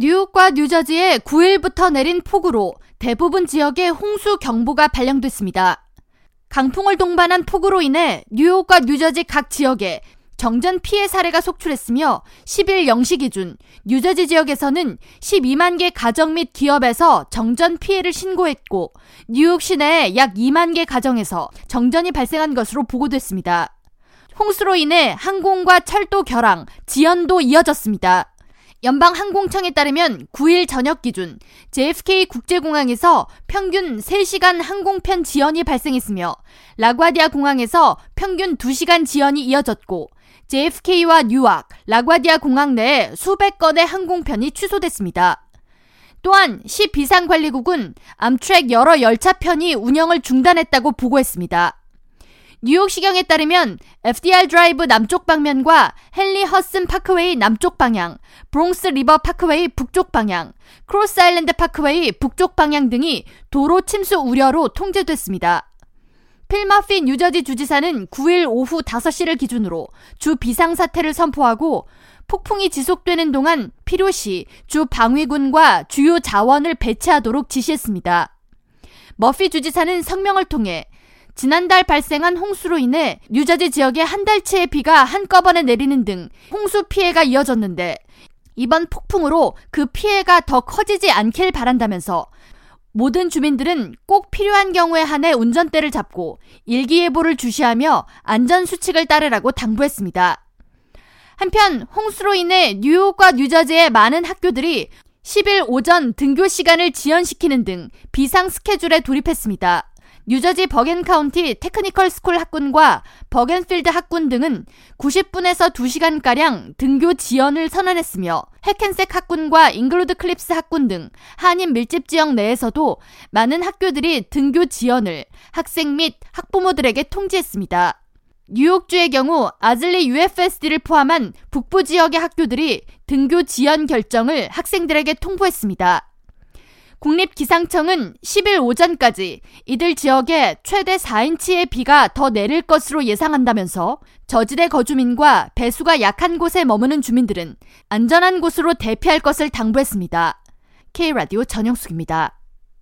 뉴욕과 뉴저지에 9일부터 내린 폭우로 대부분 지역에 홍수 경보가 발령됐습니다. 강풍을 동반한 폭우로 인해 뉴욕과 뉴저지 각 지역에 정전 피해 사례가 속출했으며 10일 0시 기준 뉴저지 지역에서는 12만 개 가정 및 기업에서 정전 피해를 신고했고 뉴욕 시내 약 2만 개 가정에서 정전이 발생한 것으로 보고됐습니다. 홍수로 인해 항공과 철도 결항, 지연도 이어졌습니다. 연방항공청에 따르면 9일 저녁 기준 JFK 국제공항에서 평균 3시간 항공편 지연이 발생했으며 라과디아 공항에서 평균 2시간 지연이 이어졌고 JFK와 뉴악, 라과디아 공항 내에 수백 건의 항공편이 취소됐습니다. 또한 시 비상관리국은 암트랙 여러 열차편이 운영을 중단했다고 보고했습니다. 뉴욕시경에 따르면 FDR 드라이브 남쪽 방면과 헨리 허드슨 파크웨이 남쪽 방향, 브롱스 리버 파크웨이 북쪽 방향, 크로스 아일랜드 파크웨이 북쪽 방향 등이 도로 침수 우려로 통제됐습니다. 필 머피 뉴저지 주지사는 9일 오후 5시를 기준으로 주 비상사태를 선포하고 폭풍이 지속되는 동안 필요시 주 방위군과 주요 자원을 배치하도록 지시했습니다. 머피 주지사는 성명을 통해 지난달 발생한 홍수로 인해 뉴저지 지역에 한 달치의 비가 한꺼번에 내리는 등 홍수 피해가 이어졌는데 이번 폭풍으로 그 피해가 더 커지지 않길 바란다면서 모든 주민들은 꼭 필요한 경우에 한해 운전대를 잡고 일기예보를 주시하며 안전수칙을 따르라고 당부했습니다. 한편 홍수로 인해 뉴욕과 뉴저지의 많은 학교들이 10일 오전 등교 시간을 지연시키는 등 비상 스케줄에 돌입했습니다. 뉴저지 버겐 카운티 테크니컬 스쿨 학군과 버겐필드 학군 등은 90분에서 2시간가량 등교 지연을 선언했으며 해켄색 학군과 잉글우드 클립스 학군 등 한인 밀집 지역 내에서도 많은 학교들이 등교 지연을 학생 및 학부모들에게 통지했습니다. 뉴욕주의 경우 아즐리 UFSD를 포함한 북부 지역의 학교들이 등교 지연 결정을 학생들에게 통보했습니다. 국립기상청은 10일 오전까지 이들 지역에 최대 4인치의 비가 더 내릴 것으로 예상한다면서 저지대 거주민과 배수가 약한 곳에 머무는 주민들은 안전한 곳으로 대피할 것을 당부했습니다. K라디오 전영숙입니다.